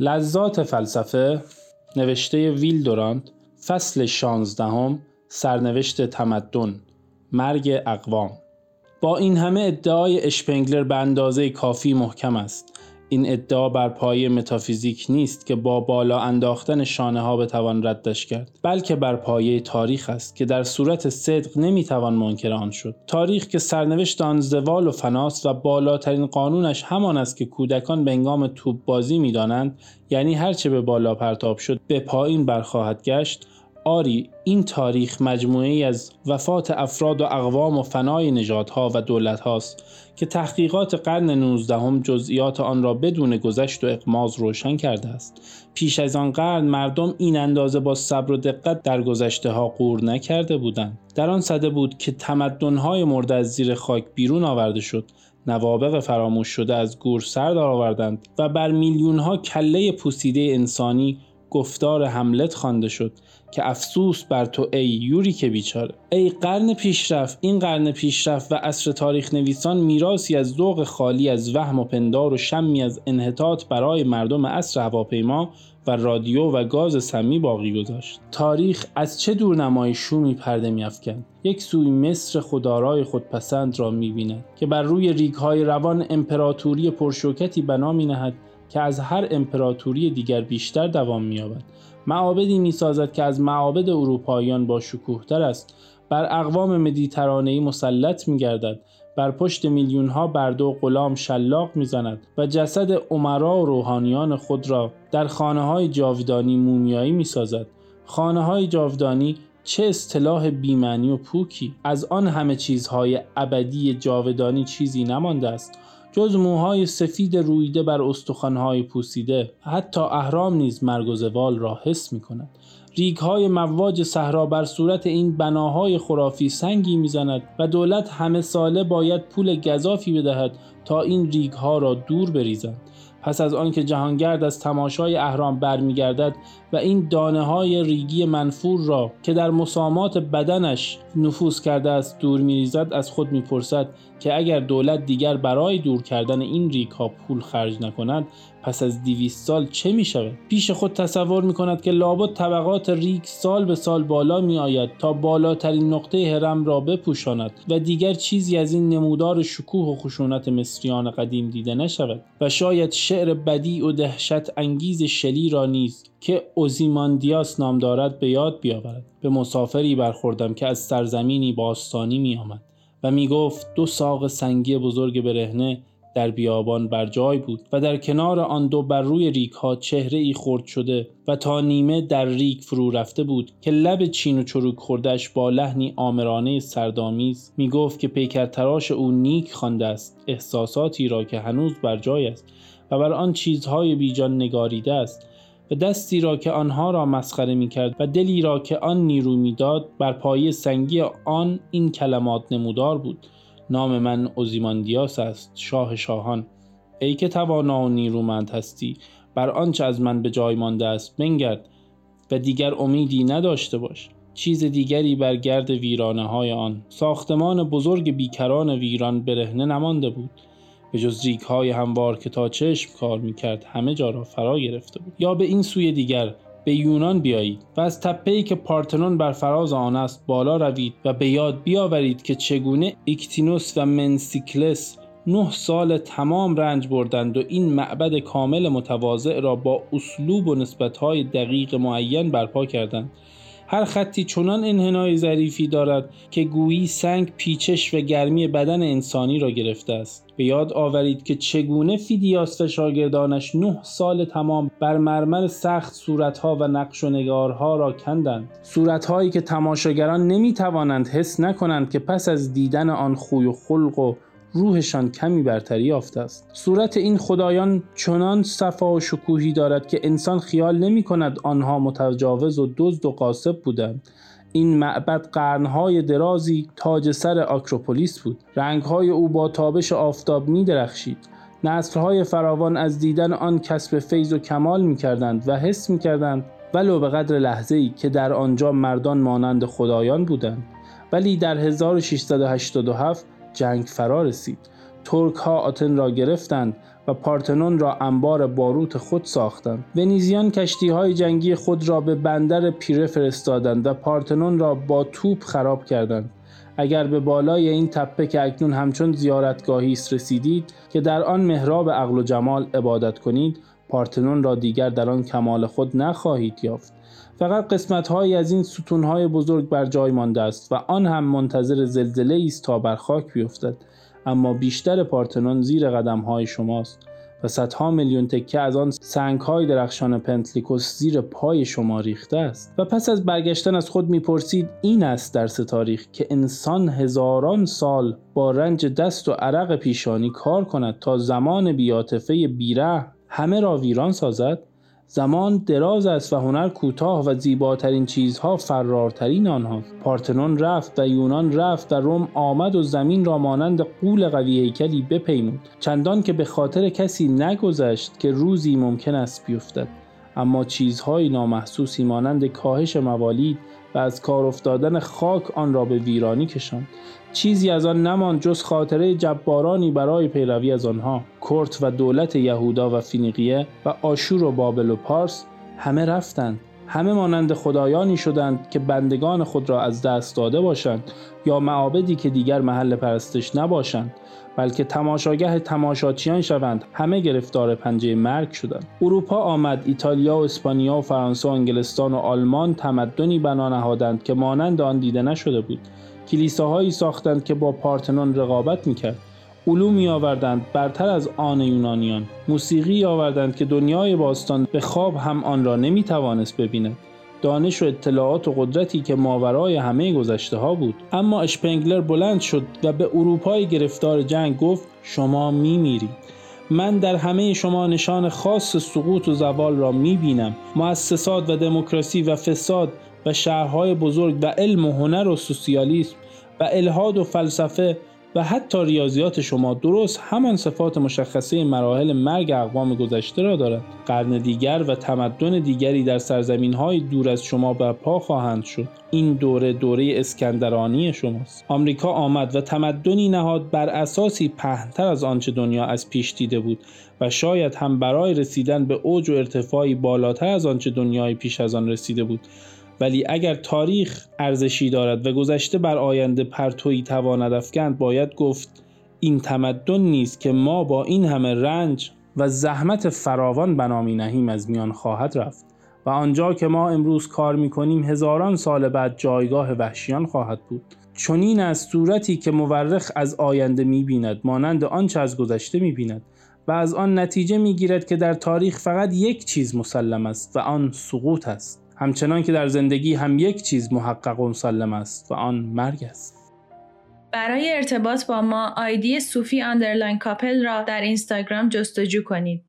لذات فلسفه نوشته ویل دورانت فصل شانزدهم سرنوشت تمدن مرگ اقوام. با این همه ادعای اشپنگلر به اندازه کافی محکم است. این ادعا بر پایه متافیزیک نیست که با بالا انداختن شانه ها بتوان ردش کرد بلکه بر پایه تاریخ است که در صورت صدق نمی‌توان منکر آن شد. تاریخ که سرنوشت آن زوال و فناست و بالاترین قانونش همان است که کودکان به هنگام توپ بازی می‌دانند یعنی هرچه به بالا پرتاب شد به پایین برخواهد گشت آری این تاریخ مجموعه از وفات افراد و اقوام و فنای نژادها و دولت هاست که تحقیقات قرن 19 جزئیات آن را بدون گذشت و اقماز روشن کرده است. پیش از آن قرن مردم این اندازه با صبر و دقت در گذشته ها قور نکرده بودند. در آن صده بود که تمدن‌های مرده از زیر خاک بیرون آورده شد. نوابق فراموش شده از گور سر آوردند و بر میلیون ها کله پوسیده انسانی گفتار حملت خوانده شد که افسوس بر تو ای یوری که بیچاره. ای قرن پیشرفت این قرن پیشرفت و عصر تاریخ نویسان میراسی از ذوق خالی از وهم و پندار و شمی از انحطاط برای مردم عصر هواپیما و رادیو و گاز سمی باقی گذاشت. تاریخ از چه دورنمای شومی پرده میافکند؟ یک سوی مصر خدارای خودپسند را می‌بیند که بر روی ریگهای روان امپراتوری پرشوکتی بنا مینهد که از هر امپراتوری دیگر بیشتر دوام مییابد. معابدی می‌سازد که از معابد اروپاییان با شکوهتر است. بر اقوام مدیترانه‌ای مسلط میگردد. بر پشت میلیون ها برده و غلام شلاق می‌زند و جسد عمرا و روحانیان خود را در خانه های جاودانی مومیایی می‌سازد. خانه های جاودانی چه اصطلاح بیمعنی و پوکی! از آن همه چیزهای ابدی جاودانی چیزی نمانده است. جز موهای سفید رویده بر استخوانهای پوسیده حتی اهرام نیز مرگ و زوال را حس می کند ریگهای مواج صحرا بر صورت این بناهای خرافی سنگی می‌زند و دولت همه ساله باید پول گذافی بدهد تا این ریگها را دور بریزند پس از آنکه جهانگرد از تماشای اهرام برمیگردد و این دانه های ریگی منفور را که در مسامات بدنش نفوذ کرده است دور میریزد از خود می‌پرسد که اگر دولت دیگر برای دور کردن این ریگ ها پول خرج نکند پس از دیویست سال چه می شود؟ پیش خود تصور می کند که لابد طبقات ریگ سال به سال بالا می آید تا بالاترین نقطه هرم را بپوشاند و دیگر چیزی از این نمودار شکوه و خشونت مصریان قدیم دیده نشود و شاید شعر بدی و دهشت انگیز شلی را نیز که اوزیماندیاس نام دارد به یاد بیاورد. به مسافری برخوردم که از سرزمینی باستانی می آمد و می گفت دو ساق سنگی بزرگ برهنه در بیابان بر جای بود و در کنار آن دو بر روی ریک ها چهره ای خرد شده و تا نیمه در ریک فرو رفته بود که لب چین و چروک خوردش با لحنی آمرانه سردامیز می گفت که پیکر تراش او نیک خوانده است احساساتی را که هنوز بر جای است و بر آن چیزهای بیجان نگاریده است. و دستی را که آنها را مسخره می کرد و دلی را که آن نیرو می‌داد بر پایه سنگی آن این کلمات نمودار بود. نام من اوزیماندیاس است شاه شاهان. ای که توانا و نیرومند هستی بر آنچه از من به جای مانده است بنگرد و دیگر امیدی نداشته باش. چیز دیگری بر گرد ویرانه های آن. ساختمان بزرگ بیکران ویران برهنه نمانده بود. به جز ریگ های هموار که تا چشم کار می‌کرد همه جا را فرا گرفته بود. یا به این سوی دیگر به یونان بیایید و از تپه‌ای که پارتنون بر فراز آن است بالا روید و به یاد بیاورید که چگونه ایکتینوس و منسیکلس نه سال تمام رنج بردند و این معبد کامل متواضع را با اسلوب و نسبتهای دقیق معین برپا کردند. هر خطی چنان انحنای ظریفی دارد که گویی سنگ پیچش و گرمی بدن انسانی را گرفته است. به یاد آورید که چگونه فیدیاس و شاگردانش نه سال تمام بر مرمر سخت صورتها و نقش و نگارها را کندند. صورتهایی که تماشاگران نمی توانند حس نکنند که پس از دیدن آن خوی و خلق و روحشان کمی برتری یافته است. صورت این خدایان چنان صفا و شکوهی دارد که انسان خیال نمی کند آنها متجاوز و دزد و قاسب بودند. این معبد قرنهای درازی تاج سر آکروپولیس بود. رنگهای او با تابش آفتاب می درخشید. نسلهای فراوان از دیدن آن کسب فیض و کمال می کردند و حس می کردند ولو به قدر لحظه ای که در آنجا مردان مانند خدایان بودند. ولی در 1687 جنگ فرا رسید. ترک ها آتن را گرفتند و پارتنون را انبار باروت خود ساختند. ونیزیان کشتی های جنگی خود را به بندر پیره فرستادند و پارتنون را با توپ خراب کردند. اگر به بالای این تپه که اکنون همچون زیارتگاهی است رسیدید که در آن محراب عقل و جمال عبادت کنید پارتنون را دیگر در آن کمال خود نخواهید یافت. فقط قسمت از این ستون های بزرگ بر جای مانده است و آن هم منتظر زلزله است تا بر خاک بیفتد. اما بیشتر پارتنون زیر قدم های شماست و صدها میلیون تکه از آن سنگ های درخشان پنتلیکوس زیر پای شما ریخته است. و پس از برگشتن از خود می‌پرسید این است درس تاریخ که انسان هزاران سال با رنج دست و عرق پیشانی کار کند تا زمان بیاتفه بیره همه را ویران سازد؟ زمان دراز است و هنر کوتاه و زیباترین چیزها فرارترین آنهاست. پارتنون رفت و یونان رفت و روم آمد و زمین را مانند قول قوی هیکلی بپیمود. چندان که به خاطر کسی نگذشت که روزی ممکن است بیفتد. اما چیزهای نامحسوسی مانند کاهش موالید و از کار افتادن خاک آن را به ویرانی کشاند. چیزی از آن نماند جز خاطره جبارانی برای پیروی از آنها. کرت و دولت یهودا و فینیقیه و آشور و بابل و پارس همه رفتند. همه مانند خدایانی شدند که بندگان خود را از دست داده باشند یا معابدی که دیگر محل پرستش نباشند بلکه تماشاگه تماشاچیان شوند همه گرفتار پنجه مرگ شدند. اروپا آمد ایتالیا و اسپانیا و فرانسه و انگلستان و آلمان تمدنی بنا نهادند که مانند آن دیده نشده بود. کلیساهایی ساختند که با پارتنون رقابت می‌کرد. علومی آوردند برتر از آن یونانیان. موسیقی آوردند که دنیای باستان به خواب هم آن را نمی‌توانست ببیند. دانش و اطلاعات و قدرتی که ماورای همه گذشته ها بود. اما اشپنگلر بلند شد و به اروپای گرفتار جنگ گفت شما میمیرید. من در همه شما نشان خاص سقوط و زوال را می بینم مؤسسات و دموکراسی و فساد و شهرهای بزرگ و علم و هنر و سوسیالیسم و الهاد و فلسفه و حتی ریاضیات شما درست همان صفات مشخصه مراحل مرگ اقوام گذشته را دارد. قرن دیگر و تمدن دیگری در سرزمین های دور از شما برپا خواهند شد. این دوره دوره اسکندرانی شماست. آمریکا آمد و تمدنی نهاد بر اساسی پهنتر از آنچه دنیا از پیش دیده بود و شاید هم برای رسیدن به اوج و ارتفاعی بالاتر از آنچه دنیای پیش از آن رسیده بود. ولی اگر تاریخ ارزشی دارد و گذشته بر آینده پرتویی تواند افکند باید گفت این تمدن نیست که ما با این همه رنج و زحمت فراوان بنامی نهیم از میان خواهد رفت و آنجا که ما امروز کار می کنیم هزاران سال بعد جایگاه وحشیان خواهد بود. چنین از صورتی که مورخ از آینده می بیند مانند آنچه از گذشته می بیند و از آن نتیجه می گیرد که در تاریخ فقط یک چیز مسلم است و آن سقوط است. همچنان که در زندگی هم یک چیز محقق و مسلم است و آن مرگ است. برای ارتباط با ما آیدی صوفی underline کاپل را در اینستاگرام جستجو کنید.